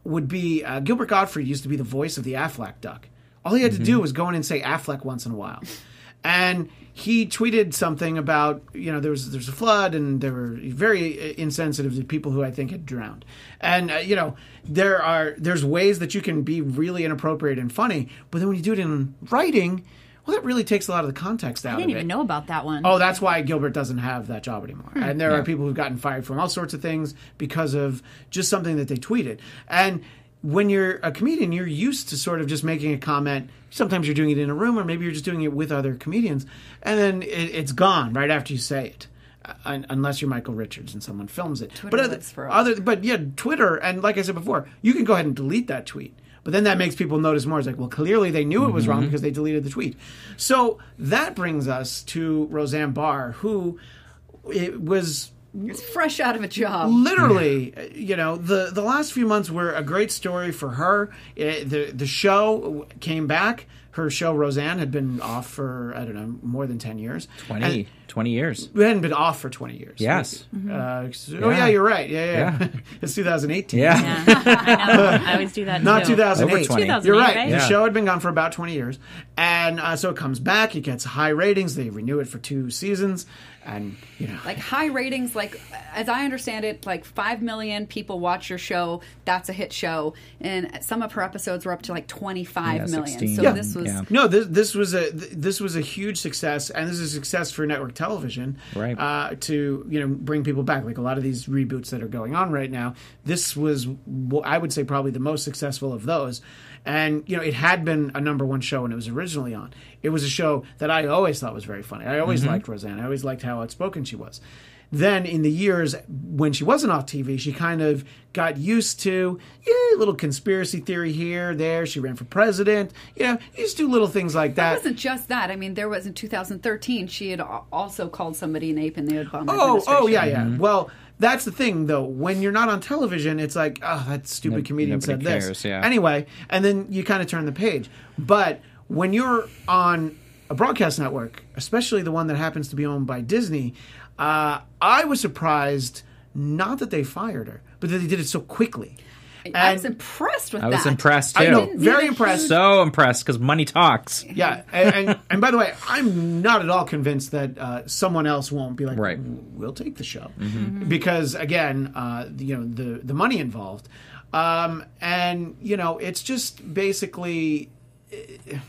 would be uh, Gilbert Gottfried used to be the voice of the Aflac duck. All he had to do was go in and say Aflac once in a while. And he tweeted something about you know there was there's a flood and they were very uh, insensitive to people who I think had drowned. And uh, you know there are there's ways that you can be really inappropriate and funny, but then when you do it in writing, well that really takes a lot of the context out I didn't of it. even know about that one. Oh, that's why Gilbert doesn't have that job anymore. Hmm. And there are people who've gotten fired from all sorts of things because of just something that they tweeted. And when you're a comedian, you're used to sort of just making a comment. Sometimes you're doing it in a room, or maybe you're just doing it with other comedians, and then it, it's gone right after you say it. Uh, unless you're Michael Richards and someone films it, Twitter but other, lives other, but yeah, Twitter and like I said before, you can go ahead and delete that tweet. But then that makes people notice more. It's like, well, clearly they knew it was wrong because they deleted the tweet. So that brings us to Roseanne Barr, who it was It's fresh out of a job. literally, uh, you know, the the last few months were a great story for her. It, the the show came back. Her show Roseanne had been off for I don't know more than ten years. 20, And- 20 years. we hadn't been off for 20 years. Yes. Uh, Oh, yeah, you're right. Yeah, yeah. Yeah. it's 2018. Yeah. Yeah, I know. I always do that. Not too. 2008. Over 20. 2008, You're right. right? The show had been gone for about 20 years. And uh, so it comes back. It gets high ratings. They renew it for two seasons. And, you know. like high ratings like as i understand it like 5 million people watch your show that's a hit show and some of her episodes were up to like twenty-five Yeah, million. 16. so Yeah. this was Yeah. No, this this was a this was a huge success, and this is a success for network television. Right. Uh, to you know bring people back, like a lot of these reboots that are going on right now. This was, wh- I would say, probably the most successful of those. And you know, it had been a number one show when it was originally on. It was a show that I always thought was very funny. I always liked Roseanne. I always liked how outspoken she was. Then in the years when she wasn't off TV, she kind of got used to yeah, a little conspiracy theory here, there. She ran for president. You know, you just do little things like that. It wasn't just that. I mean, there was in 2013. She had also called somebody an ape in the Obama Oh, administration. oh yeah, yeah. Mm-hmm. Well, that's the thing though. When you're not on television, it's like, oh, that stupid No- comedian said nobody this. yeah. Anyway, and then you kind of turn the page. But when you're on a broadcast network, especially the one that happens to be owned by Disney, uh, I was surprised not that they fired her, but that they did it so quickly. I was impressed with I that. I was impressed too. I know, very need a impressed. so impressed because money talks. Yeah, and, and and by the way, I'm not at all convinced that uh, someone else won't be like, Right. we'll take the show because again, uh, you know the the money involved, um, and you know it's just basically. It,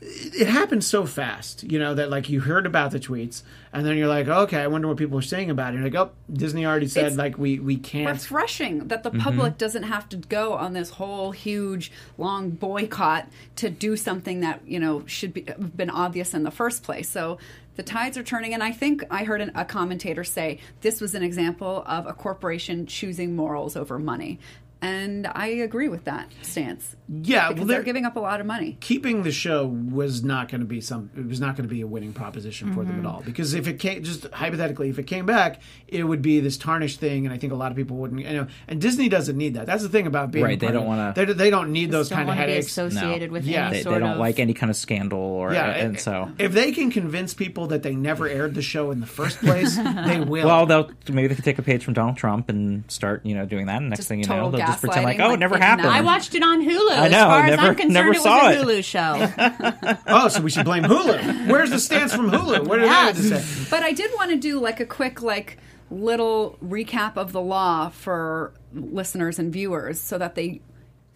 it happened so fast, you know, that like you heard about the tweets, and then you're like, okay, I wonder what people are saying about it. And you're like, oh, Disney already said It's like we we can't. refreshing that the Mm-hmm. public doesn't have to go on this whole huge long boycott to do something that you know should be have been obvious in the first place so the tides are turning and i think i heard an, a commentator say this was an example of a corporation choosing morals over money and i agree with that stance. Yeah, because well, they're they're- giving up a lot of money. Keeping the show was not going to be some it was not going to be a winning proposition for Mm-hmm. them at all. Because if it came just hypothetically if it came back it would be this tarnished thing and i think a lot of people wouldn't you know and disney doesn't need that. That's the thing about being Right, they don't wanna- they, they don't need those don't kind of want to headaches. associated with Yeah. any They, sort they don't of like any kind of scandal or yeah and so. if they can convince people that they never aired the show in the first place they will. Well they'll maybe they could take a page from Donald Trump and start you know doing that and next Just thing you know they'll just pretend like oh like it never happened. I watched it on Hulu. I as know, far I as never- I'm concerned, never it was saw a it. Hulu show. oh so we should blame hulu where's the stance from hulu what did that have to say But I did want to do like a quick like little recap of the law for listeners and viewers so that they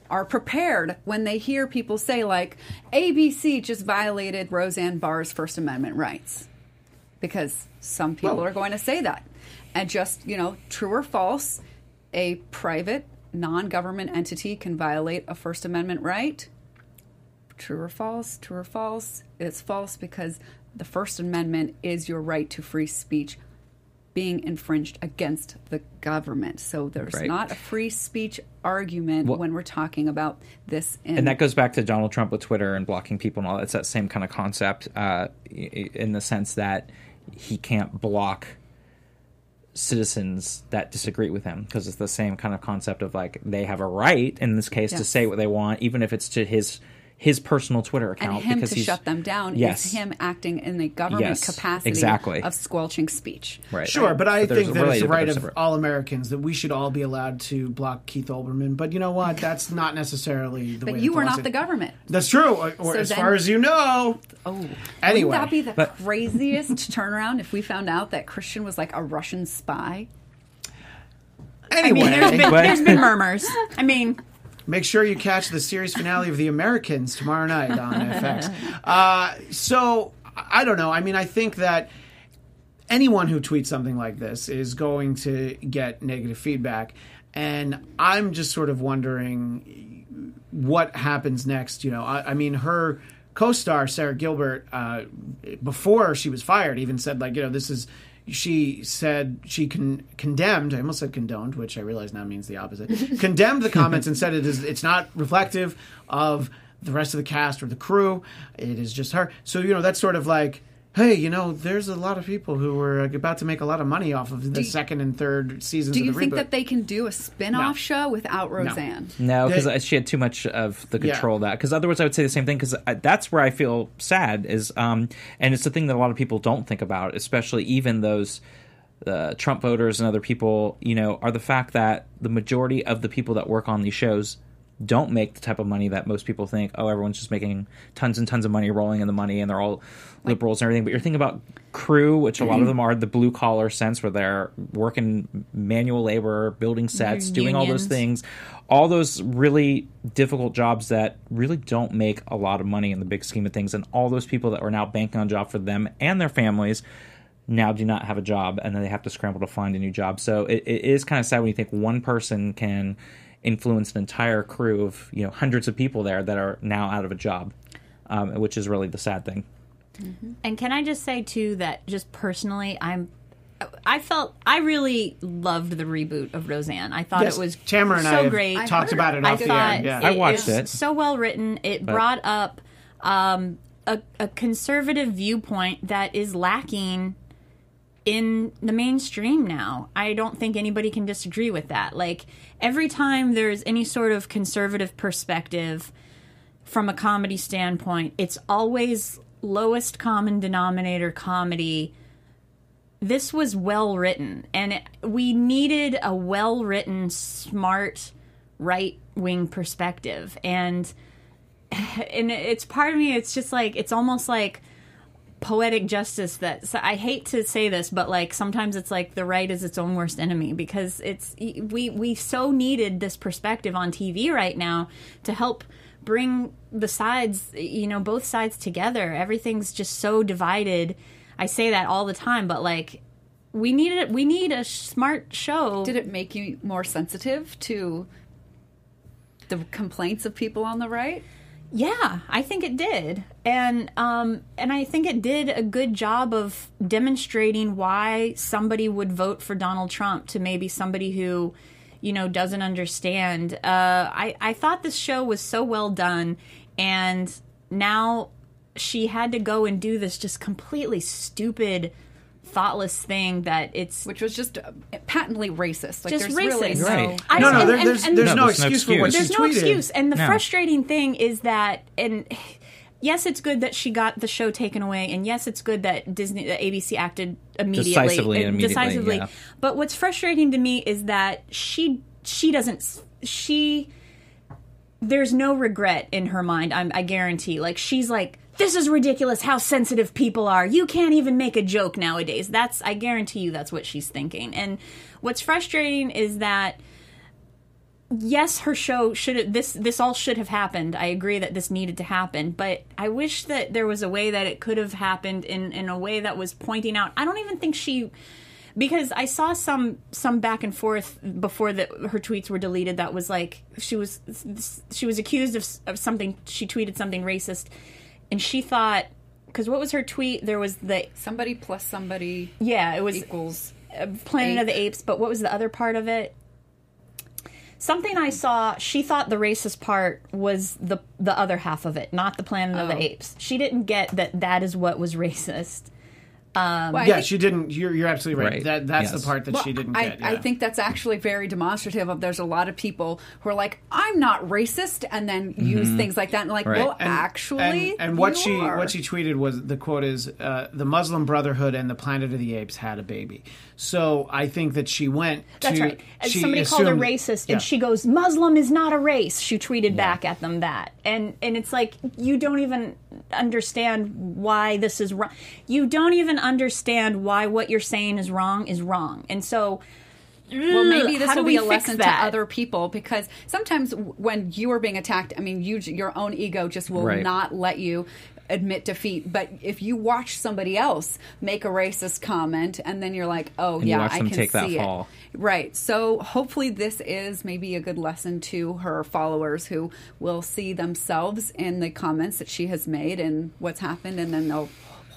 are prepared when they hear people say like ABC just violated Roseanne Barr's First Amendment rights. Because some people Well- are going to say that. And just, you know, true or false, a private non-government entity can violate a First Amendment right true or false true or false it's false because the first amendment is your right to free speech being infringed against the government so there's Right. not a free speech argument Well- when we're talking about this in and that goes back to Donald Trump with Twitter and blocking people and all. It's that same kind of concept, uh, in the sense that he can't block citizens that disagree with him because it's the same kind of concept of like they have a right in this case to say what they want, even if it's to his his personal Twitter account. and him because to he's, shut them down Yes. is him acting in the government Yes, capacity exactly. of squelching speech right. Sure, but I there's think a that it's the right of separate. all Americans that we should all be allowed to block Keith Olbermann. But you know what? That's not necessarily the way. but you the are laws- not the government That's true. Or, or So as then- far as you know. oh Anyway, wouldn't that be the But- craziest turnaround if we found out that christian was like a russian spy Anyway, I mean, there's been, there's been murmurs. I mean, make sure you catch the series finale of The Americans tomorrow night on FX. Uh, so I don't know. I mean, I think that anyone who tweets something like this is going to get negative feedback, and I'm just sort of wondering what happens next. You know, I, I mean, her co-star Sara Gilbert, uh, before she was fired, even said like, you know, this is. She said she con- condemned. I almost said condoned, which I realize now means the opposite. condemned the comments and said it is. It's not reflective of the rest of the cast or the crew. It is just her. So you know that's sort of like, hey, you know, there's a lot of people who were about to make a lot of money off of the you- second and third seasons. do of you the think reboot. that they can do a spin-off No. show without roseanne No, They- because she had too much of the Yeah. control of that. Because otherwise, I would say the same thing. Because that's where I feel sad is, um, and it's the thing that a lot of people don't think about, especially even those uh, Trump voters and other people. You know, are the fact that the majority of the people that work on these shows don't make the type of money that most people think. Oh, everyone's just making tons and tons of money, rolling in the money, and they're all liberals and everything. But you're thinking about crew, which a lot of them are the blue collar sense, where they're working manual labor, building sets, doing all those things, all those really difficult jobs that really don't make a lot of money in the big scheme of things, and all those people that were now banking on job for them and their families now do not have a job and then they have to scramble to find a new job. So it, it is kind of sad when you think one person can influence an entire crew of you know hundreds of people there that are now out of a job, um, which is really the sad thing. and can I just say too that just personally, I'm. I felt I really loved the reboot of Roseanne. I thought Yes, it was Tamra and so I have great. talked heard about it I off the thought air. Yeah. I watched was it. So well written. It brought up um, a, a conservative viewpoint that is lacking in the mainstream now. I don't think anybody can disagree with that. Like every time there's any sort of conservative perspective from a comedy standpoint, it's always lowest common denominator comedy. This was well written, and it, we needed a well written, smart right wing perspective and and it's part of me it's just like it's almost like poetic justice that so I hate to say this but like sometimes it's like the right is its own worst enemy because it's we we so needed this perspective on TV right now to help bring the sides you know both sides together. Everything's just so divided. I say that all the time but like we need it we need a smart show. Did it make you more sensitive to the complaints of people on the right? Yeah, I think it did, and um, and I think it did a good job of demonstrating why somebody would vote for Donald Trump to maybe somebody who, you know, doesn't understand. Uh, I I thought this show was so well done, and now she had to go and do this just completely stupid, thoughtless thing that it's Which was just uh, patently racist. Like just there's racist. really no Right. I- No, no, and- there, and- there's and- there's No, no there's no excuse for what excuse. she there's no tweeted. excuse and the No. frustrating thing is that and yes it's good that she got the show taken away and yes it's good that disney that abc acted immediately Decisively and and immediately, decisively yeah. but what's frustrating to me is that she she doesn't she there's no regret in her mind I'm, i guarantee like she's like this is ridiculous how sensitive people are you can't even make a joke nowadays that's i guarantee you that's what she's thinking and what's frustrating is that yes, her show should this this all should have happened. I agree that this needed to happen, but I wish that there was a way that it could have happened in in a way that was pointing out. I don't even think she because I saw some some back and forth before that her tweets were deleted that was like she was she was accused of, of something she tweeted something racist and she thought because what was her tweet there was the somebody plus somebody yeah it was equals. Planet of the Apes, but what was the other part of it? Something I saw, she thought the racist part was the the other half of it, not the Planet of Oh. the Apes. She didn't get that that is what was racist. Well, Yeah, think- she didn't. You're, you're absolutely right. Right. That that's Yes. the part that Well, she didn't I, get. I think that's actually very demonstrative of there's a lot of people who are like, I'm not racist, and then use things like that and like, Right. well, Mm-hmm. And- actually, and, and what you she are. what she tweeted was the quote is uh, the Muslim Brotherhood and the Planet of the Apes had a baby. So I think that she went. That's to, right. And she somebody called her racist, yeah. and she goes, "Muslim is not a race." She tweeted back at them that, and and it's like you don't even understand why this is wrong. You don't even understand why what you're saying is wrong is wrong, and so. Well, mm, maybe this how will be a lesson that? to other people because sometimes when you are being attacked, I mean, you your own ego just will Right. not let you admit defeat. But if you watch somebody else make a racist comment and then you're like, "Oh And yeah, I can take that see it," fall. right? So hopefully, this is maybe a good lesson to her followers who will see themselves in the comments that she has made and what's happened, and then they'll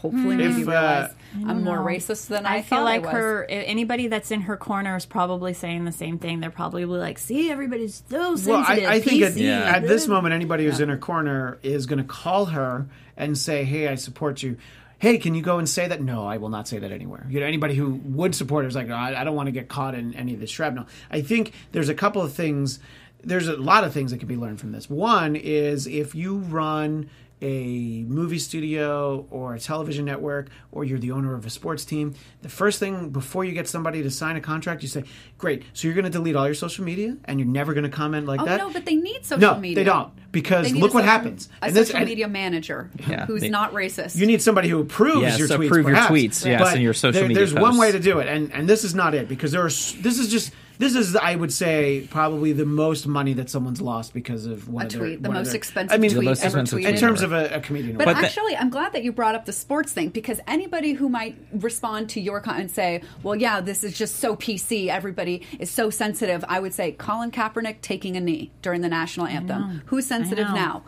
hopefully maybe If, uh, I'm more know. racist than I, I feel like I was. her. Anybody that's in her corner is probably saying the same thing. They're probably like, "See, everybody's so sensitive." Well, I, I think at, Yeah. at this moment, anybody who's in her corner is going to call her and say, "Hey, I support you." Hey, can you go and say that? No, I will not say that anywhere. You know, anybody who would support her is like, "No, I, I don't want to get caught in any of this shrapnel. I think there's a couple of things. There's a lot of things that can be learned from this. One is if you run a movie studio or a television network or you're the owner of a sports team the first thing before you get somebody to sign a contract you say great so you're going to delete all your social media and you're never going to comment like Oh that no, but they need social no, media. they don't because They look a what social- happens. A And this- social and media manager Yeah, who's they- not racist. You need somebody who approves Yes, your tweets. approve your perhaps. tweets, yes, But and your social there- media There's one way to do it, and and this is not it because there are. This is just. This is, I would say, probably the most money that someone's lost because of one A of their, tweet, the one of most their- expensive I mean, tweet The most ever expensive tweeted. tweet in terms ever. of a, a comedian. But But the- actually, I'm glad that you brought up the sports thing because anybody who might respond to your comment and say, "Well, yeah, this is just so PC. Everybody is so sensitive." I would say Colin Kaepernick taking a knee during the national anthem. Who's sensitive now?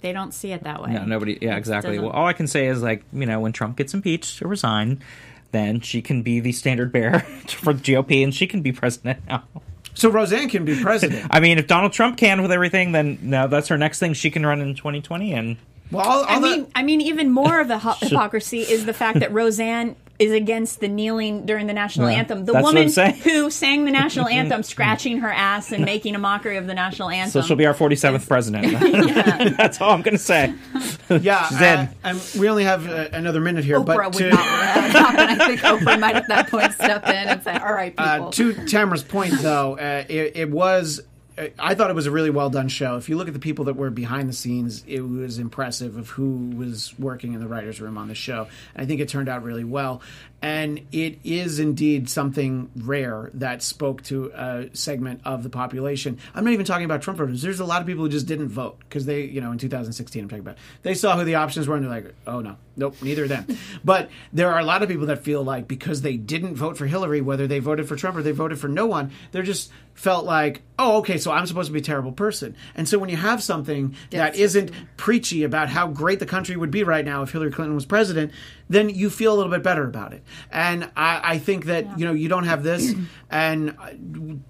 they don't see it that way. No, nobody. Yeah, exactly. Well, all I can say is like you know when Trump gets impeached or resign, then she can be the standard bearer for the GOP, and she can be president now. so Roseanne can be president. I mean, if Donald Trump can with everything, then now that's her next thing. She can run in 2020, and well, all, all I the- mean, I mean, even more of the hypocrisy is the fact that Roseanne is against the kneeling during the national Yeah, anthem. The that's what I'm woman who sang the national anthem, scratching her ass and making a mockery of the national anthem. so she'll be our 47th president. that's all I'm going to say. yeah, She's uh, and we only have uh, another minute here, Oprah but would to, not. I think Oprah might at that point step in and say, "All right, people." Uh, to Tamra's point, though, uh, it, it was I thought it was a really well done show. If you look at the people that were behind the scenes, it was impressive of who was working in the writers' room on the show. And I think it turned out really well. And it is indeed something rare that spoke to a segment of the population. I'm not even talking about Trump voters. There's a lot of people who just didn't vote because they, you know, in 2016, I'm talking about, they saw who the options were and they're like, oh no, nope, neither of them. but there are a lot of people that feel like because they didn't vote for Hillary, whether they voted for Trump or they voted for no one, they're just felt like, oh, okay, so I'm supposed to be a terrible person. And so when you have something that Yes. isn't preachy about how great the country would be right now if Hillary Clinton was president, then you feel a little bit better about it. And I, I think that you know you don't have this, and uh,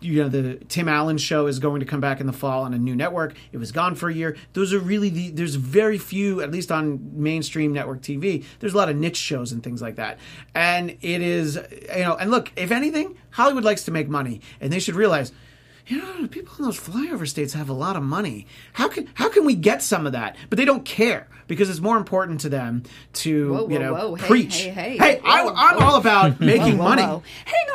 you know the Tim Allen show is going to come back in the fall on a new network. It was gone for a year. Those are really the there's very few, at least on mainstream network TV. There's a lot of niche shows and things like that, and it is you know. And look, if anything, Hollywood likes to make money, and they should realize you know, people in those flyover states have a lot of money. How can how can we get some of that? But they don't care because it's more important to them to Whoa, whoa, you know whoa. Hey, preach. hey, hey. I, Whoa, I'm whoa. all about making money. Hang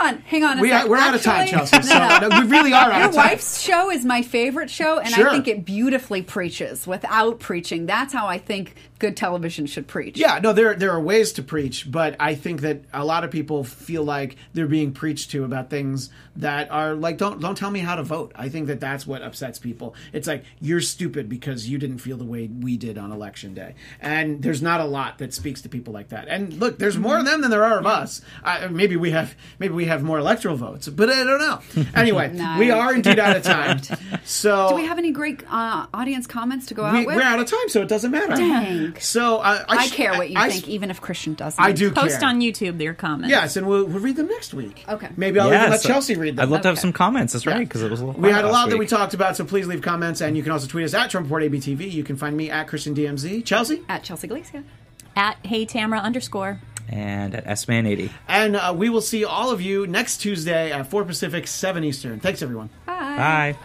on, hang on. We are, we're out of time, Actually- Chelsea. So No, no. no, we really are out Your of time. wife's show is my favorite show, and Sure. I think it beautifully preaches without preaching. That's how I think good television should preach. Yeah, no, there there are ways to preach, but I think that a lot of people feel like they're being preached to about things that are like don't don't tell me how to vote. I think that that's what upsets people. It's like you're stupid because you didn't feel the way we did on election day, and there's not a lot that speaks to people like that. And look, there's more of them than there are of us. I, maybe we have maybe we have more electoral votes, but I don't know. Anyway, No. we are indeed out of time. So Do we have any great uh, audience comments to go out we, with? we're out of time, so it doesn't matter. Dang. So uh, I, I care what you I- think, even if Christian doesn't. I do Post care. on YouTube your comments. Yes, and we'll, we'll read them next week. Okay. Maybe I'll even let so- Chelsea read them. I'd love to have some comments. That's right, because it was a little. we had a last lot that we talked about, so please leave comments, and you can also tweet us at Trump Report ABTV. You can find me at Christian DMZ. Chelsea? At Chelsea Galicia. At Hey Tamra underscore. And at S-Man80. And uh, we will see all of you next Tuesday at 4 Pacific, 7 Eastern. Thanks, everyone. Bye.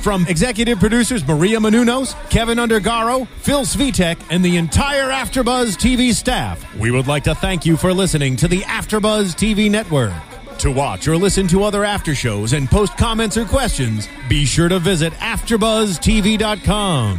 From executive producers Maria Menounos, Kevin Undergaro, Phil Svitek, and the entire Afterbuzz TV staff, we would like to thank you for listening to the Afterbuzz TV network. To watch or listen to other after shows and post comments or questions, be sure to visit AfterBuzzTV.com.